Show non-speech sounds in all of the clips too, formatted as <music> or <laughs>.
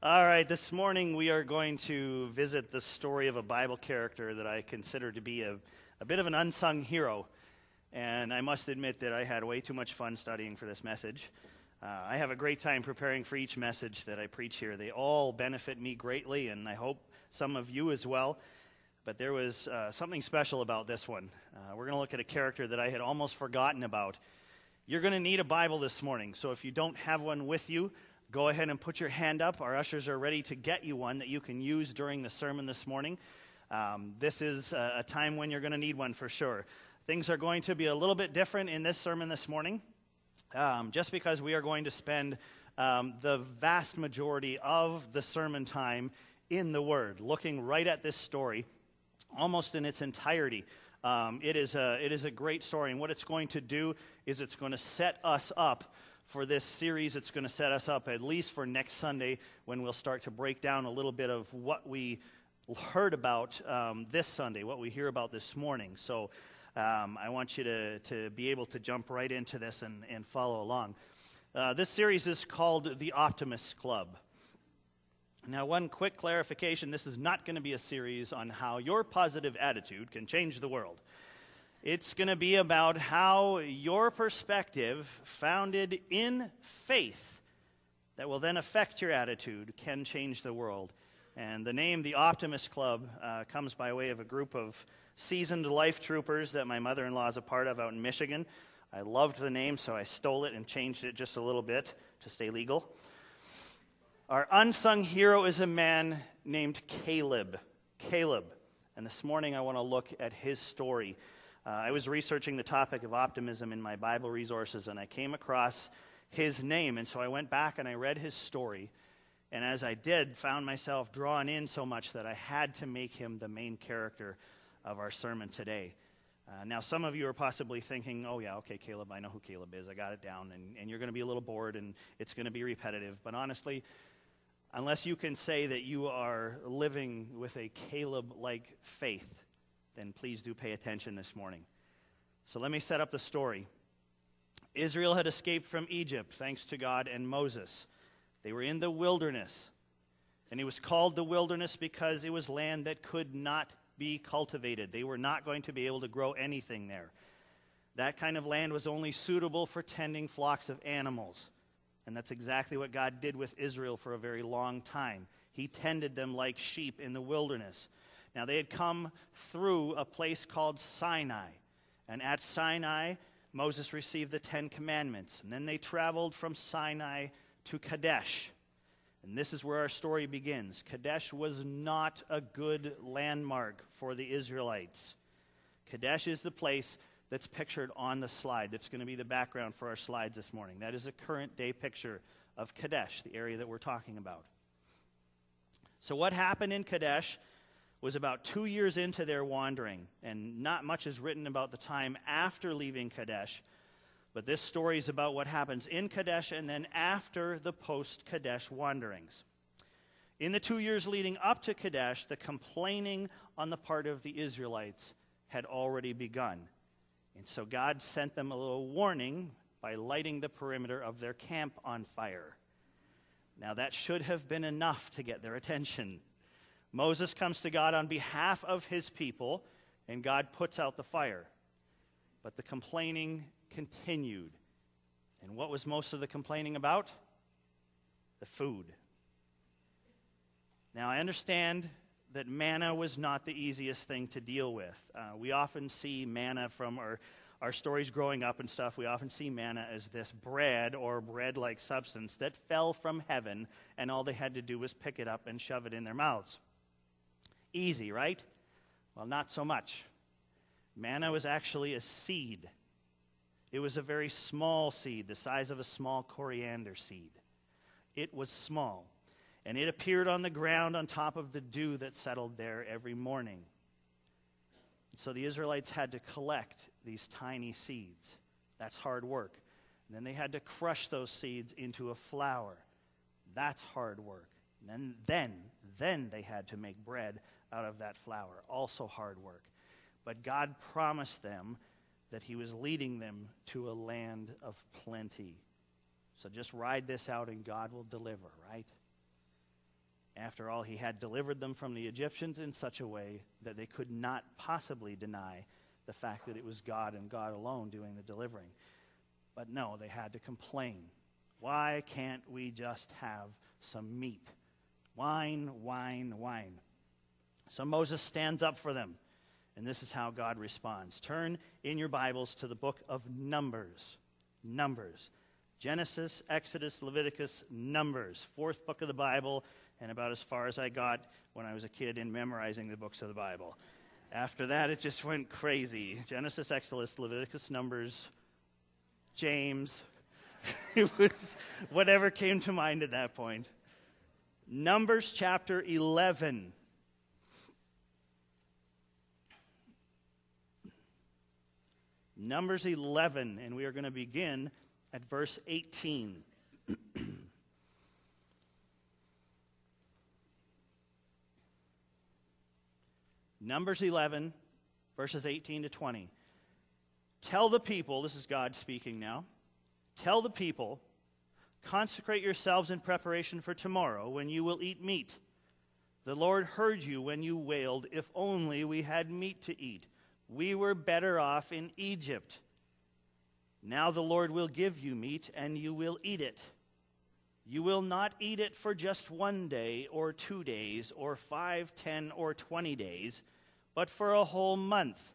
All right, this morning we are going to visit the story of a Bible character that I consider to be a, a bit of an unsung hero. And I must admit that I had way too much fun studying for this message. Uh, I have a great time preparing for each message that I preach here. They all benefit me greatly, and I hope some of you as well. But there was uh, something special about this one. Uh, we're going to look at a character that I had almost forgotten about. You're going to need a Bible this morning, so if you don't have one with you, go ahead and put your hand up. Our ushers are ready to get you one that you can use during the sermon this morning. Um, this is a, a time when you're going to need one for sure. Things are going to be a little bit different in this sermon this morning, um, just because we are going to spend um, the vast majority of the sermon time in the Word, looking right at this story almost in its entirety. Um, it, is a, it is a great story, and what it's going to do is it's going to set us up for this series. It's going to set us up at least for next Sunday when we'll start to break down a little bit of what we heard about um, this Sunday, what we hear about this morning. So um, I want you to, to be able to jump right into this and, and follow along. Uh, this series is called The Optimist Club. Now, one quick clarification this is not going to be a series on how your positive attitude can change the world. It's going to be about how your perspective, founded in faith, that will then affect your attitude, can change the world. And the name, the Optimist Club, uh, comes by way of a group of seasoned life troopers that my mother in law is a part of out in Michigan. I loved the name, so I stole it and changed it just a little bit to stay legal. Our unsung hero is a man named Caleb. Caleb. And this morning I want to look at his story. Uh, I was researching the topic of optimism in my Bible resources, and I came across his name. And so I went back and I read his story. And as I did, found myself drawn in so much that I had to make him the main character of our sermon today. Uh, now, some of you are possibly thinking, oh, yeah, okay, Caleb, I know who Caleb is. I got it down. And, and you're going to be a little bored and it's going to be repetitive. But honestly, unless you can say that you are living with a Caleb like faith, then please do pay attention this morning. So let me set up the story. Israel had escaped from Egypt thanks to God and Moses. They were in the wilderness. And it was called the wilderness because it was land that could not be cultivated. They were not going to be able to grow anything there. That kind of land was only suitable for tending flocks of animals. And that's exactly what God did with Israel for a very long time. He tended them like sheep in the wilderness. Now, they had come through a place called Sinai. And at Sinai, Moses received the Ten Commandments. And then they traveled from Sinai to Kadesh. And this is where our story begins. Kadesh was not a good landmark for the Israelites. Kadesh is the place that's pictured on the slide. That's going to be the background for our slides this morning. That is a current day picture of Kadesh, the area that we're talking about. So, what happened in Kadesh was about two years into their wandering, and not much is written about the time after leaving Kadesh. But this story is about what happens in Kadesh and then after the post Kadesh wanderings. In the two years leading up to Kadesh, the complaining on the part of the Israelites had already begun. And so God sent them a little warning by lighting the perimeter of their camp on fire. Now, that should have been enough to get their attention. Moses comes to God on behalf of his people, and God puts out the fire. But the complaining continued. And what was most of the complaining about? The food. Now, I understand that manna was not the easiest thing to deal with. Uh, we often see manna from our, our stories growing up and stuff, we often see manna as this bread or bread like substance that fell from heaven, and all they had to do was pick it up and shove it in their mouths. Easy, right? Well, not so much. Manna was actually a seed. It was a very small seed, the size of a small coriander seed. It was small, and it appeared on the ground on top of the dew that settled there every morning. So the Israelites had to collect these tiny seeds. That's hard work. And then they had to crush those seeds into a flour. That's hard work. And then, then, then they had to make bread out of that flour. Also hard work. But God promised them that He was leading them to a land of plenty. So just ride this out and God will deliver, right? After all, he had delivered them from the Egyptians in such a way that they could not possibly deny the fact that it was God and God alone doing the delivering. But no, they had to complain. Why can't we just have some meat? Whine, whine, whine. So Moses stands up for them. And this is how God responds. Turn in your Bibles to the book of Numbers. Numbers. Genesis, Exodus, Leviticus, Numbers. Fourth book of the Bible, and about as far as I got when I was a kid in memorizing the books of the Bible. After that, it just went crazy. Genesis, Exodus, Leviticus, Numbers, James. <laughs> it was whatever came to mind at that point. Numbers chapter 11. Numbers 11, and we are going to begin at verse 18. <clears throat> Numbers 11, verses 18 to 20. Tell the people, this is God speaking now, tell the people, consecrate yourselves in preparation for tomorrow when you will eat meat. The Lord heard you when you wailed, If only we had meat to eat. We were better off in Egypt. Now the Lord will give you meat, and you will eat it. You will not eat it for just one day, or two days, or five, ten, or twenty days, but for a whole month,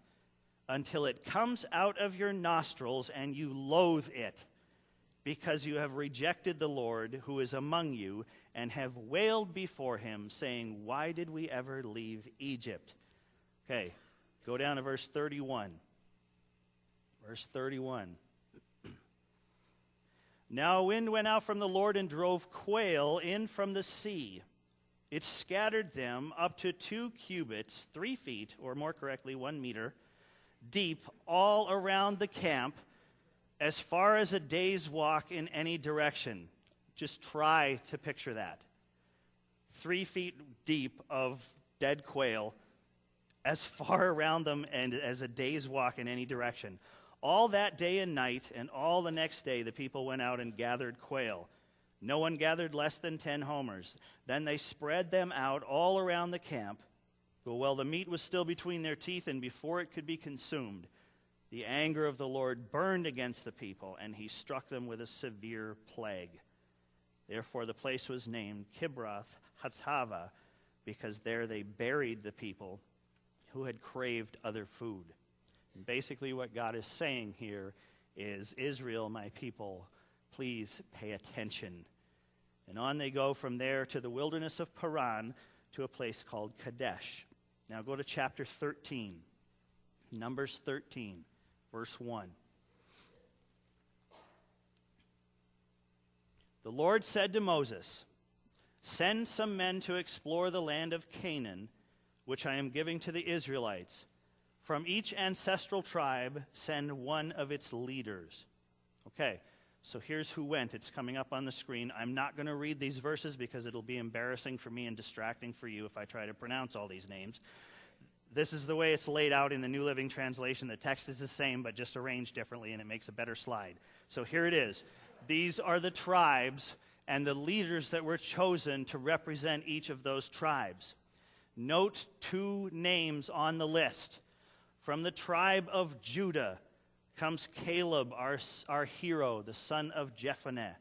until it comes out of your nostrils and you loathe it, because you have rejected the Lord who is among you, and have wailed before him, saying, Why did we ever leave Egypt? Okay, go down to verse 31. Verse 31. Now a wind went out from the Lord and drove quail in from the sea. It scattered them up to two cubits, three feet, or more correctly, one meter, deep, all around the camp, as far as a day's walk in any direction. Just try to picture that. Three feet deep of dead quail, as far around them and as a day's walk in any direction. All that day and night, and all the next day, the people went out and gathered quail. No one gathered less than ten homers. Then they spread them out all around the camp. But while the meat was still between their teeth, and before it could be consumed, the anger of the Lord burned against the people, and he struck them with a severe plague. Therefore, the place was named Kibroth Hattaavah, because there they buried the people who had craved other food. And basically, what God is saying here is Israel, my people, please pay attention. And on they go from there to the wilderness of Paran to a place called Kadesh. Now go to chapter 13, Numbers 13, verse 1. The Lord said to Moses, Send some men to explore the land of Canaan, which I am giving to the Israelites. From each ancestral tribe, send one of its leaders. Okay, so here's who went. It's coming up on the screen. I'm not going to read these verses because it'll be embarrassing for me and distracting for you if I try to pronounce all these names. This is the way it's laid out in the New Living Translation. The text is the same, but just arranged differently, and it makes a better slide. So here it is. These are the tribes and the leaders that were chosen to represent each of those tribes. Note two names on the list from the tribe of Judah comes Caleb, our, our hero, the son of Jephunneh.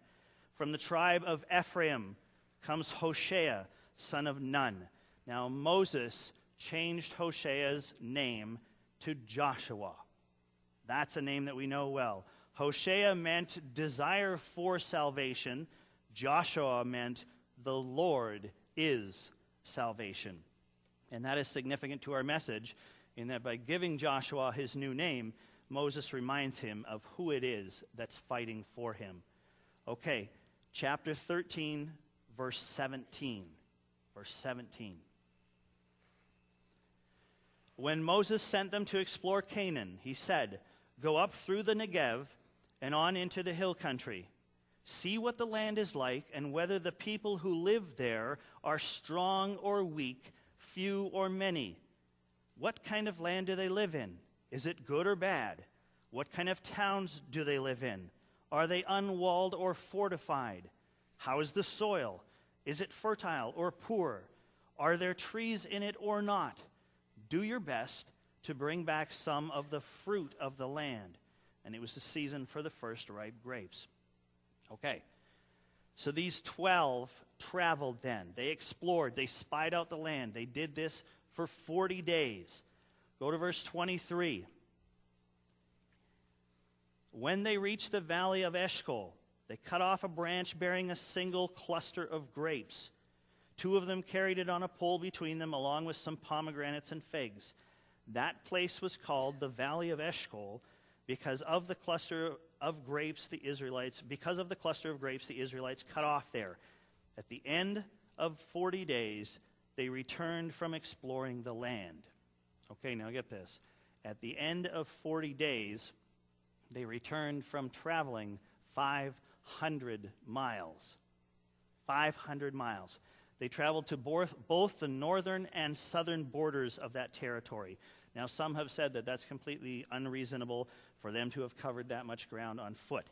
From the tribe of Ephraim comes Hoshea, son of Nun. Now, Moses changed Hoshea's name to Joshua. That's a name that we know well. Hoshea meant desire for salvation, Joshua meant the Lord is salvation. And that is significant to our message in that by giving Joshua his new name, Moses reminds him of who it is that's fighting for him. Okay, chapter 13, verse 17. Verse 17. When Moses sent them to explore Canaan, he said, Go up through the Negev and on into the hill country. See what the land is like, and whether the people who live there are strong or weak, few or many what kind of land do they live in? Is it good or bad? What kind of towns do they live in? Are they unwalled or fortified? How is the soil? Is it fertile or poor? Are there trees in it or not? Do your best to bring back some of the fruit of the land. And it was the season for the first ripe grapes. Okay. So these 12 traveled then. They explored, they spied out the land. They did this for 40 days. Go to verse 23. When they reached the valley of Eshcol, they cut off a branch bearing a single cluster of grapes. Two of them carried it on a pole between them, along with some pomegranates and figs. That place was called the Valley of Eshcol because of the cluster of grapes the Israelites, because of the cluster of grapes the Israelites cut off there. At the end of 40 days, they returned from exploring the land. Okay, now get this. At the end of 40 days, they returned from traveling 500 miles. 500 miles. They traveled to both the northern and southern borders of that territory. Now, some have said that that's completely unreasonable for them to have covered that much ground on foot.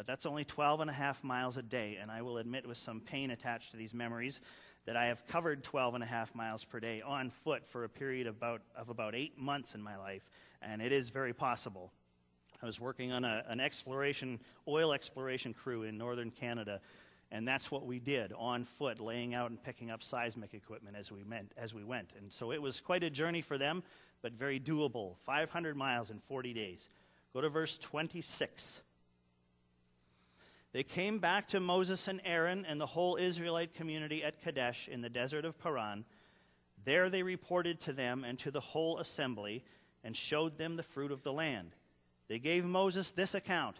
But that's only 12 and a half miles a day, and I will admit with some pain attached to these memories that I have covered 12 and a half miles per day on foot for a period of about, of about eight months in my life, and it is very possible. I was working on a, an exploration, oil exploration crew in northern Canada, and that's what we did on foot, laying out and picking up seismic equipment as we, went, as we went. And so it was quite a journey for them, but very doable 500 miles in 40 days. Go to verse 26. They came back to Moses and Aaron and the whole Israelite community at Kadesh in the desert of Paran. There they reported to them and to the whole assembly and showed them the fruit of the land. They gave Moses this account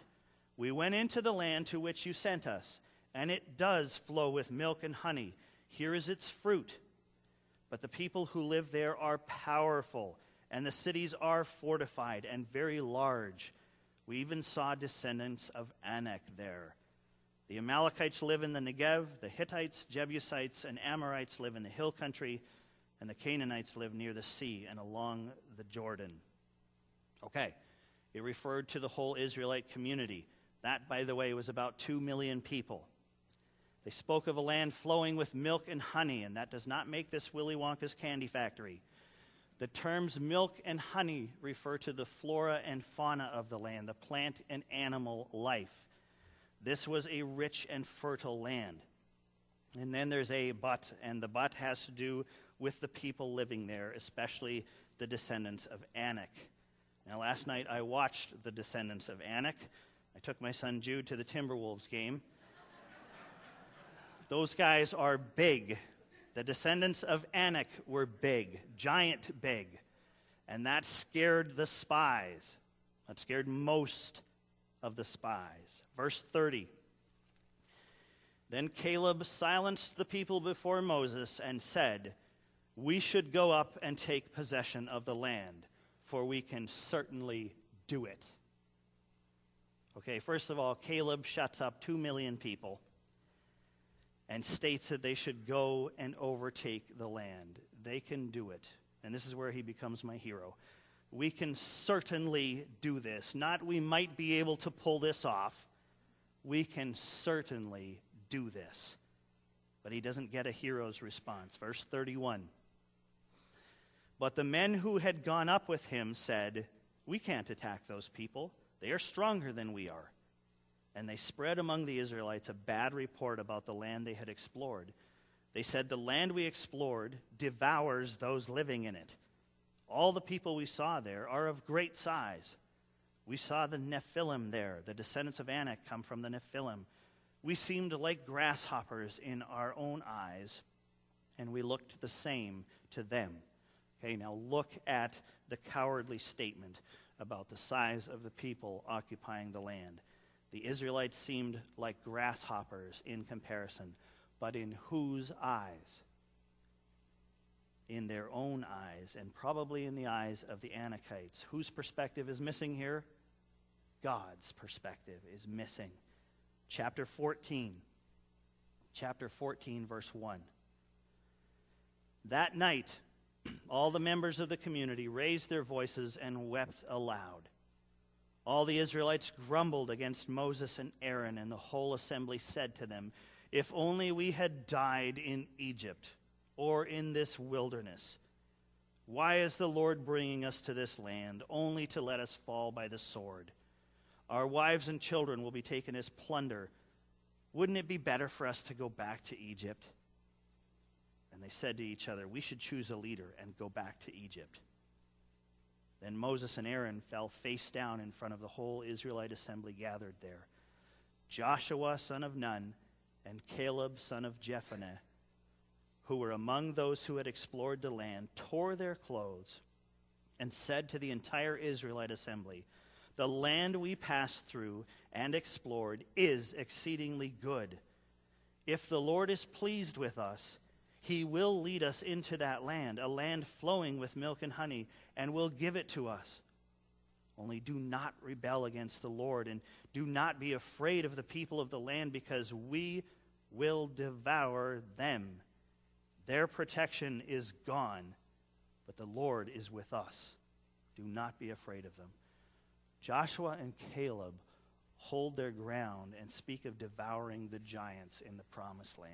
We went into the land to which you sent us, and it does flow with milk and honey. Here is its fruit. But the people who live there are powerful and the cities are fortified and very large. We even saw descendants of Anak there. The Amalekites live in the Negev, the Hittites, Jebusites, and Amorites live in the hill country, and the Canaanites live near the sea and along the Jordan. Okay, it referred to the whole Israelite community. That, by the way, was about two million people. They spoke of a land flowing with milk and honey, and that does not make this Willy Wonka's candy factory. The terms milk and honey refer to the flora and fauna of the land, the plant and animal life. This was a rich and fertile land. And then there's a but, and the but has to do with the people living there, especially the descendants of Anak. Now, last night I watched the descendants of Anak. I took my son Jude to the Timberwolves game. Those guys are big. The descendants of Anak were big, giant big. And that scared the spies. That scared most of the spies. Verse 30. Then Caleb silenced the people before Moses and said, We should go up and take possession of the land, for we can certainly do it. Okay, first of all, Caleb shuts up two million people and states that they should go and overtake the land. They can do it. And this is where he becomes my hero. We can certainly do this. Not we might be able to pull this off. We can certainly do this. But he doesn't get a hero's response. Verse 31. But the men who had gone up with him said, We can't attack those people. They are stronger than we are and they spread among the Israelites a bad report about the land they had explored. They said, The land we explored devours those living in it. All the people we saw there are of great size. We saw the Nephilim there. The descendants of Anak come from the Nephilim. We seemed like grasshoppers in our own eyes, and we looked the same to them. Okay, now look at the cowardly statement about the size of the people occupying the land. The Israelites seemed like grasshoppers in comparison, but in whose eyes? In their own eyes, and probably in the eyes of the Anakites. Whose perspective is missing here? God's perspective is missing. Chapter 14. Chapter 14, verse 1. That night, <clears throat> all the members of the community raised their voices and wept aloud. All the Israelites grumbled against Moses and Aaron, and the whole assembly said to them, If only we had died in Egypt or in this wilderness. Why is the Lord bringing us to this land only to let us fall by the sword? Our wives and children will be taken as plunder. Wouldn't it be better for us to go back to Egypt? And they said to each other, We should choose a leader and go back to Egypt. Then Moses and Aaron fell face down in front of the whole Israelite assembly gathered there. Joshua, son of Nun, and Caleb, son of Jephunneh, who were among those who had explored the land, tore their clothes and said to the entire Israelite assembly, The land we passed through and explored is exceedingly good. If the Lord is pleased with us, he will lead us into that land, a land flowing with milk and honey, and will give it to us. Only do not rebel against the Lord, and do not be afraid of the people of the land, because we will devour them. Their protection is gone, but the Lord is with us. Do not be afraid of them. Joshua and Caleb hold their ground and speak of devouring the giants in the promised land.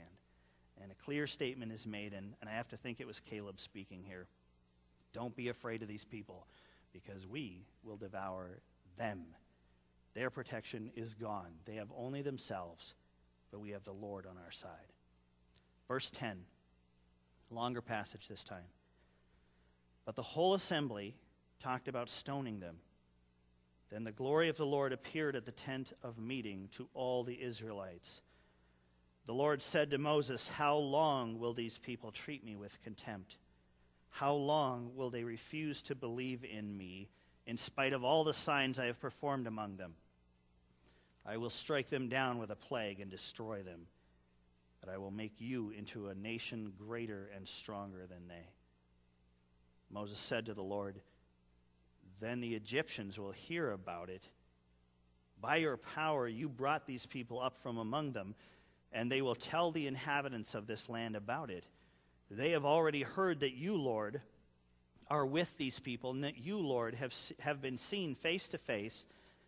And a clear statement is made, and, and I have to think it was Caleb speaking here. Don't be afraid of these people, because we will devour them. Their protection is gone. They have only themselves, but we have the Lord on our side. Verse 10, longer passage this time. But the whole assembly talked about stoning them. Then the glory of the Lord appeared at the tent of meeting to all the Israelites. The Lord said to Moses, How long will these people treat me with contempt? How long will they refuse to believe in me in spite of all the signs I have performed among them? I will strike them down with a plague and destroy them, but I will make you into a nation greater and stronger than they. Moses said to the Lord, Then the Egyptians will hear about it. By your power, you brought these people up from among them and they will tell the inhabitants of this land about it. They have already heard that you, Lord, are with these people, and that you, Lord, have, have been seen face to face,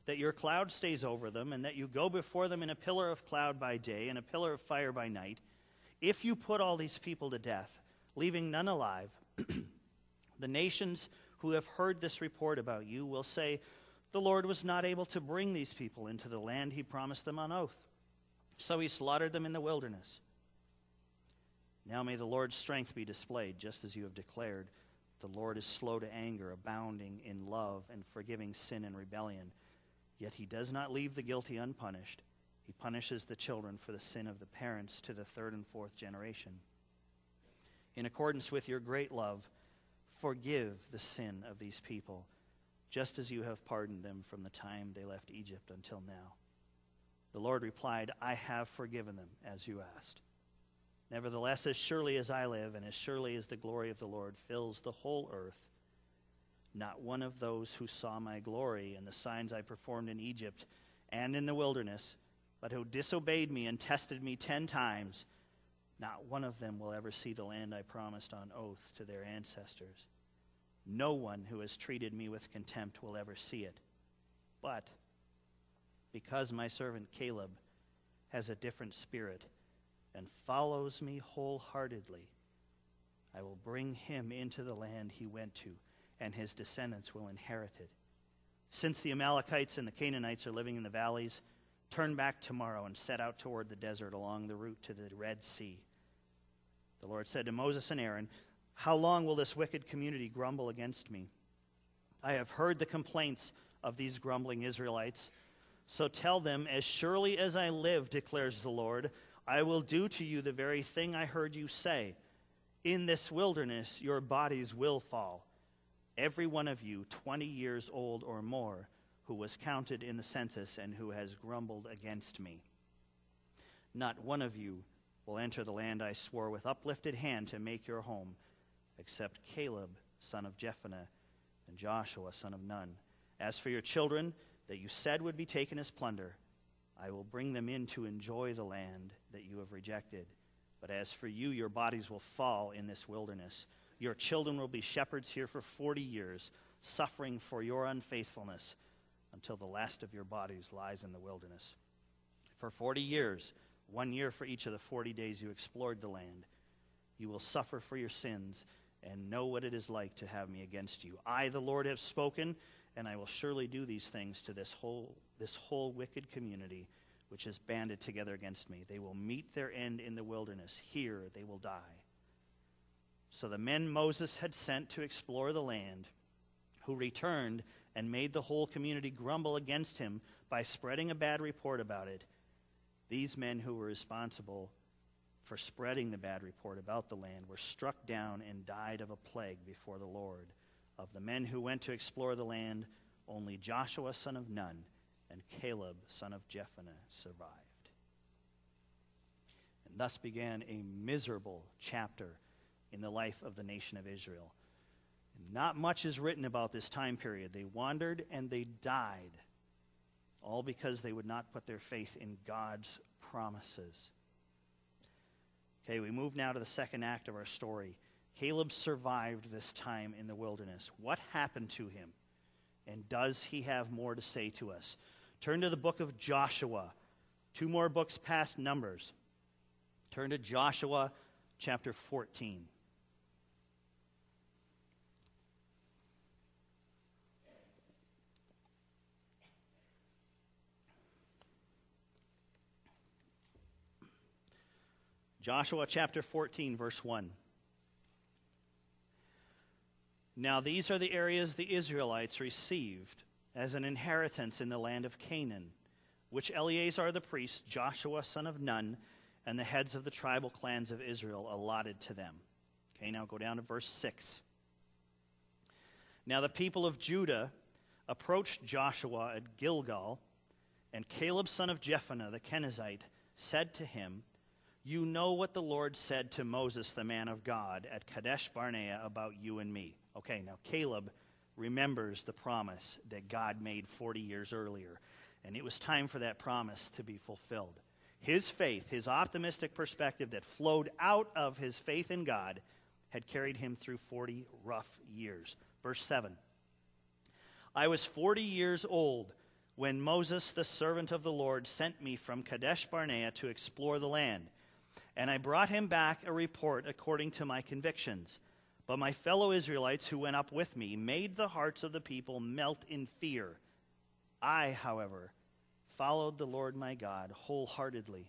that your cloud stays over them, and that you go before them in a pillar of cloud by day and a pillar of fire by night. If you put all these people to death, leaving none alive, <clears throat> the nations who have heard this report about you will say, The Lord was not able to bring these people into the land he promised them on oath. So he slaughtered them in the wilderness. Now may the Lord's strength be displayed, just as you have declared. The Lord is slow to anger, abounding in love, and forgiving sin and rebellion. Yet he does not leave the guilty unpunished. He punishes the children for the sin of the parents to the third and fourth generation. In accordance with your great love, forgive the sin of these people, just as you have pardoned them from the time they left Egypt until now. The Lord replied, I have forgiven them, as you asked. Nevertheless, as surely as I live, and as surely as the glory of the Lord fills the whole earth, not one of those who saw my glory and the signs I performed in Egypt and in the wilderness, but who disobeyed me and tested me ten times, not one of them will ever see the land I promised on oath to their ancestors. No one who has treated me with contempt will ever see it. But because my servant Caleb has a different spirit and follows me wholeheartedly. I will bring him into the land he went to, and his descendants will inherit it. Since the Amalekites and the Canaanites are living in the valleys, turn back tomorrow and set out toward the desert along the route to the Red Sea. The Lord said to Moses and Aaron, How long will this wicked community grumble against me? I have heard the complaints of these grumbling Israelites. So tell them, As surely as I live, declares the Lord, I will do to you the very thing I heard you say. In this wilderness, your bodies will fall. Every one of you, 20 years old or more, who was counted in the census and who has grumbled against me. Not one of you will enter the land I swore with uplifted hand to make your home, except Caleb, son of Jephunneh, and Joshua, son of Nun. As for your children, that you said would be taken as plunder, I will bring them in to enjoy the land that you have rejected. But as for you, your bodies will fall in this wilderness. Your children will be shepherds here for 40 years, suffering for your unfaithfulness until the last of your bodies lies in the wilderness. For 40 years, one year for each of the 40 days you explored the land. You will suffer for your sins and know what it is like to have me against you. I, the Lord, have spoken, and I will surely do these things to this whole, this whole wicked community which is banded together against me. They will meet their end in the wilderness. Here they will die. So the men Moses had sent to explore the land, who returned and made the whole community grumble against him by spreading a bad report about it, these men who were responsible for spreading the bad report about the land were struck down and died of a plague before the Lord. Of the men who went to explore the land, only Joshua son of Nun and Caleb son of Jephunneh survived. And thus began a miserable chapter in the life of the nation of Israel. Not much is written about this time period. They wandered and they died, all because they would not put their faith in God's promises. Okay, we move now to the second act of our story. Caleb survived this time in the wilderness. What happened to him? And does he have more to say to us? Turn to the book of Joshua, two more books past Numbers. Turn to Joshua chapter 14. Joshua chapter 14, verse 1. Now, these are the areas the Israelites received as an inheritance in the land of Canaan, which Eleazar the priest, Joshua son of Nun, and the heads of the tribal clans of Israel allotted to them. Okay, now go down to verse 6. Now the people of Judah approached Joshua at Gilgal, and Caleb son of Jephunneh the Kenizzite said to him, You know what the Lord said to Moses, the man of God, at Kadesh Barnea about you and me. Okay, now Caleb remembers the promise that God made 40 years earlier. And it was time for that promise to be fulfilled. His faith, his optimistic perspective that flowed out of his faith in God, had carried him through 40 rough years. Verse 7 I was 40 years old when Moses, the servant of the Lord, sent me from Kadesh Barnea to explore the land. And I brought him back a report according to my convictions. But my fellow Israelites who went up with me made the hearts of the people melt in fear. I, however, followed the Lord my God wholeheartedly.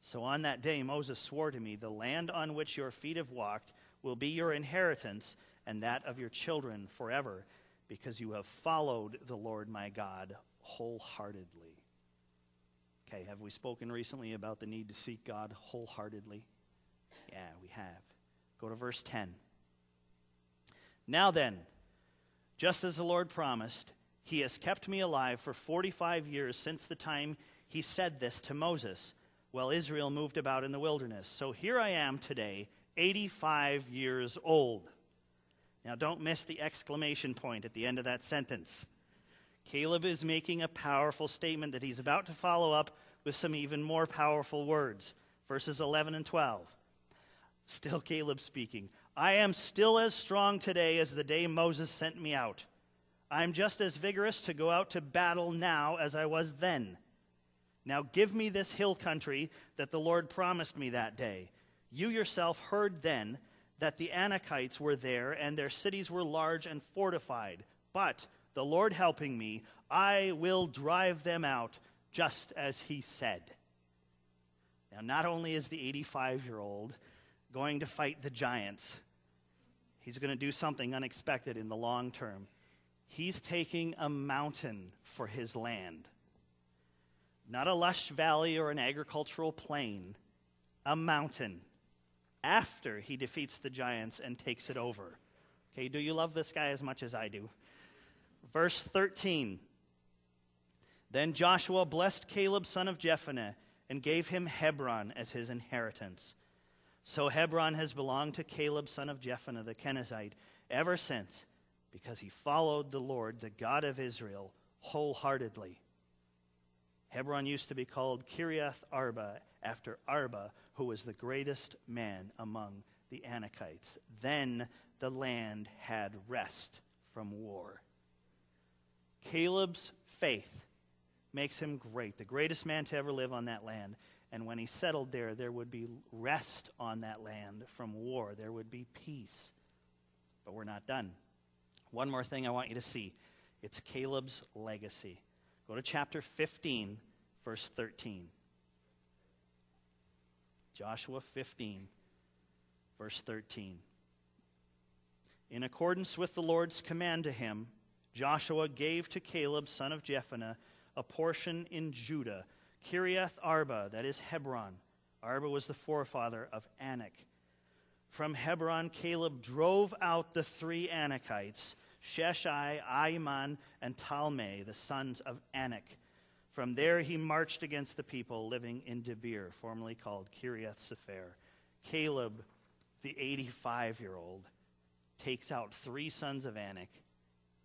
So on that day Moses swore to me, The land on which your feet have walked will be your inheritance and that of your children forever, because you have followed the Lord my God wholeheartedly. Okay, have we spoken recently about the need to seek God wholeheartedly? Yeah, we have. Go to verse 10. Now then, just as the Lord promised, he has kept me alive for 45 years since the time he said this to Moses while Israel moved about in the wilderness. So here I am today, 85 years old. Now, don't miss the exclamation point at the end of that sentence. Caleb is making a powerful statement that he's about to follow up with some even more powerful words. Verses 11 and 12. Still Caleb speaking. I am still as strong today as the day Moses sent me out. I'm just as vigorous to go out to battle now as I was then. Now give me this hill country that the Lord promised me that day. You yourself heard then that the Anakites were there and their cities were large and fortified. But the Lord helping me, I will drive them out just as he said. Now, not only is the 85 year old going to fight the giants, He's going to do something unexpected in the long term. He's taking a mountain for his land. Not a lush valley or an agricultural plain, a mountain after he defeats the giants and takes it over. Okay, do you love this guy as much as I do? Verse 13. Then Joshua blessed Caleb, son of Jephunneh, and gave him Hebron as his inheritance. So Hebron has belonged to Caleb, son of Jephunneh the Kenizzite, ever since, because he followed the Lord, the God of Israel, wholeheartedly. Hebron used to be called Kiriath Arba, after Arba, who was the greatest man among the Anakites. Then the land had rest from war. Caleb's faith makes him great, the greatest man to ever live on that land. And when he settled there, there would be rest on that land from war. There would be peace. But we're not done. One more thing I want you to see it's Caleb's legacy. Go to chapter 15, verse 13. Joshua 15, verse 13. In accordance with the Lord's command to him, Joshua gave to Caleb, son of Jephunneh, a portion in Judah, Kiriath Arba, that is Hebron. Arba was the forefather of Anak. From Hebron, Caleb drove out the three Anakites, Sheshai, Ahiman, and Talmai, the sons of Anak. From there he marched against the people living in Debir, formerly called Kiriath Sepher. Caleb, the 85 year old, takes out three sons of Anak,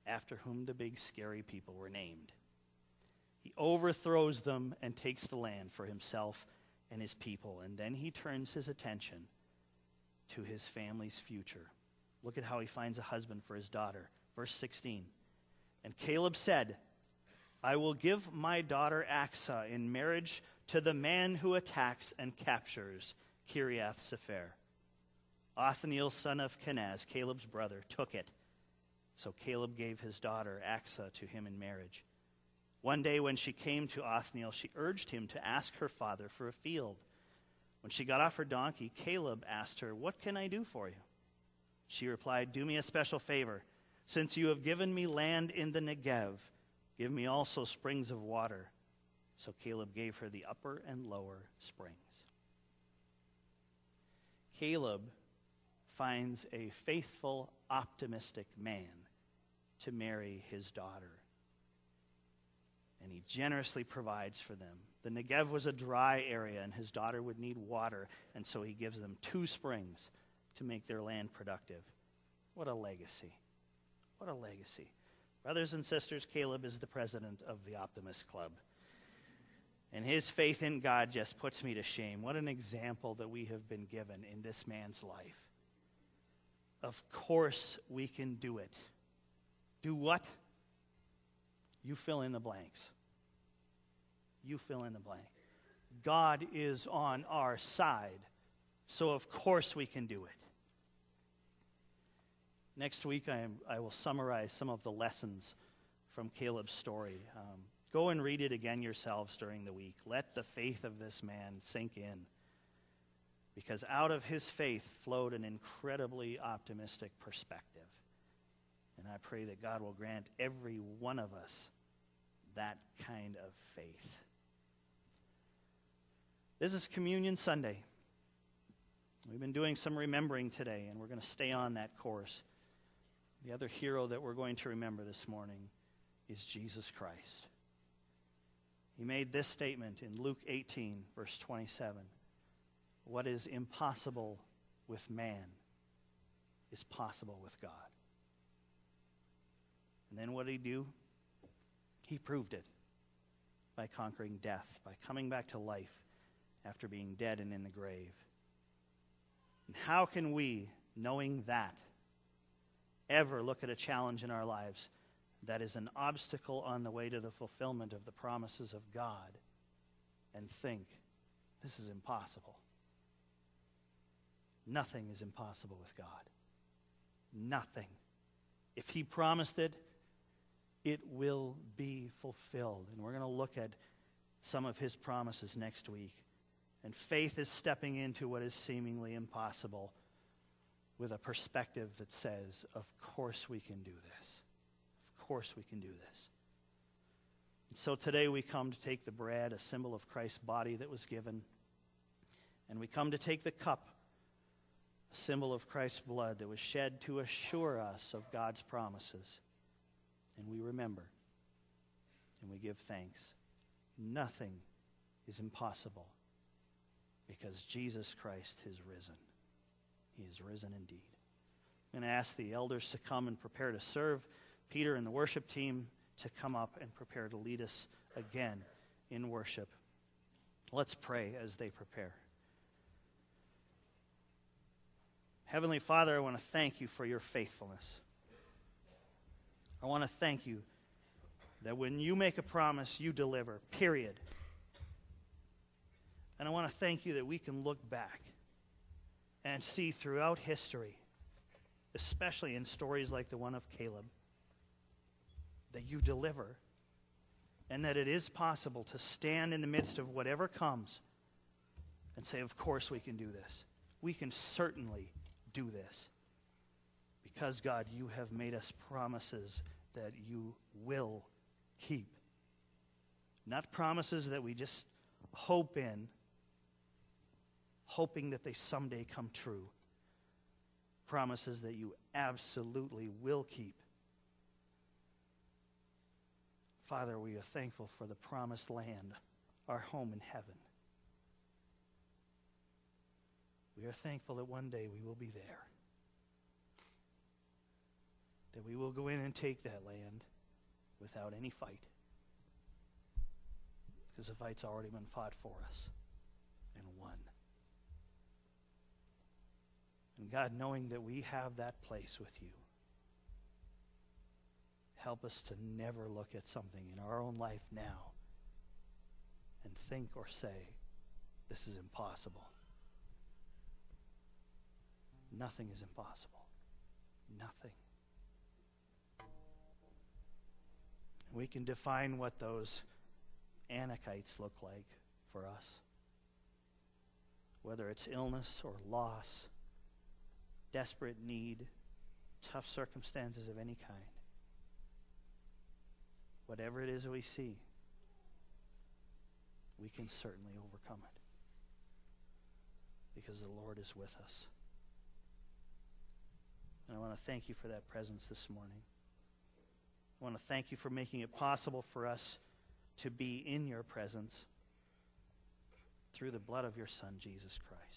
after whom the big scary people were named. He overthrows them and takes the land for himself and his people, and then he turns his attention to his family's future. Look at how he finds a husband for his daughter. Verse 16. And Caleb said, I will give my daughter Achsah in marriage to the man who attacks and captures Kiriath Sepher. Othniel, son of Kenaz, Caleb's brother, took it. So Caleb gave his daughter Achsah to him in marriage. One day when she came to Othniel, she urged him to ask her father for a field. When she got off her donkey, Caleb asked her, What can I do for you? She replied, Do me a special favor. Since you have given me land in the Negev, give me also springs of water. So Caleb gave her the upper and lower springs. Caleb finds a faithful, optimistic man to marry his daughter. And he generously provides for them. The Negev was a dry area, and his daughter would need water, and so he gives them two springs to make their land productive. What a legacy! What a legacy. Brothers and sisters, Caleb is the president of the Optimist Club. And his faith in God just puts me to shame. What an example that we have been given in this man's life. Of course we can do it. Do what? You fill in the blanks. You fill in the blank. God is on our side, so of course we can do it. Next week, I, am, I will summarize some of the lessons from Caleb's story. Um, go and read it again yourselves during the week. Let the faith of this man sink in because out of his faith flowed an incredibly optimistic perspective. And I pray that God will grant every one of us that kind of faith. This is Communion Sunday. We've been doing some remembering today, and we're going to stay on that course. The other hero that we're going to remember this morning is Jesus Christ. He made this statement in Luke 18, verse 27 what is impossible with man is possible with God. And then what did he do? He proved it by conquering death, by coming back to life after being dead and in the grave. And how can we, knowing that, ever look at a challenge in our lives that is an obstacle on the way to the fulfillment of the promises of God and think, this is impossible? Nothing is impossible with God. Nothing. If He promised it, it will be fulfilled. And we're going to look at some of His promises next week. And faith is stepping into what is seemingly impossible with a perspective that says, of course we can do this. Of course we can do this. And so today we come to take the bread, a symbol of Christ's body that was given, and we come to take the cup a symbol of Christ's blood that was shed to assure us of God's promises. And we remember and we give thanks. Nothing is impossible because Jesus Christ is risen. He is risen indeed. I'm going to ask the elders to come and prepare to serve, Peter and the worship team to come up and prepare to lead us again in worship. Let's pray as they prepare. Heavenly Father, I want to thank you for your faithfulness. I want to thank you that when you make a promise, you deliver, period. And I want to thank you that we can look back and see throughout history, especially in stories like the one of Caleb, that you deliver and that it is possible to stand in the midst of whatever comes and say, Of course, we can do this. We can certainly do this. Because, God, you have made us promises that you will keep. Not promises that we just hope in, hoping that they someday come true. Promises that you absolutely will keep. Father, we are thankful for the promised land, our home in heaven. We are thankful that one day we will be there. That we will go in and take that land without any fight. Because the fight's already been fought for us and won. And God, knowing that we have that place with you, help us to never look at something in our own life now and think or say, this is impossible. Nothing is impossible. Nothing. We can define what those Anakites look like for us. Whether it's illness or loss, desperate need, tough circumstances of any kind. Whatever it is we see, we can certainly overcome it because the Lord is with us. And I want to thank you for that presence this morning. I want to thank you for making it possible for us to be in your presence through the blood of your Son, Jesus Christ.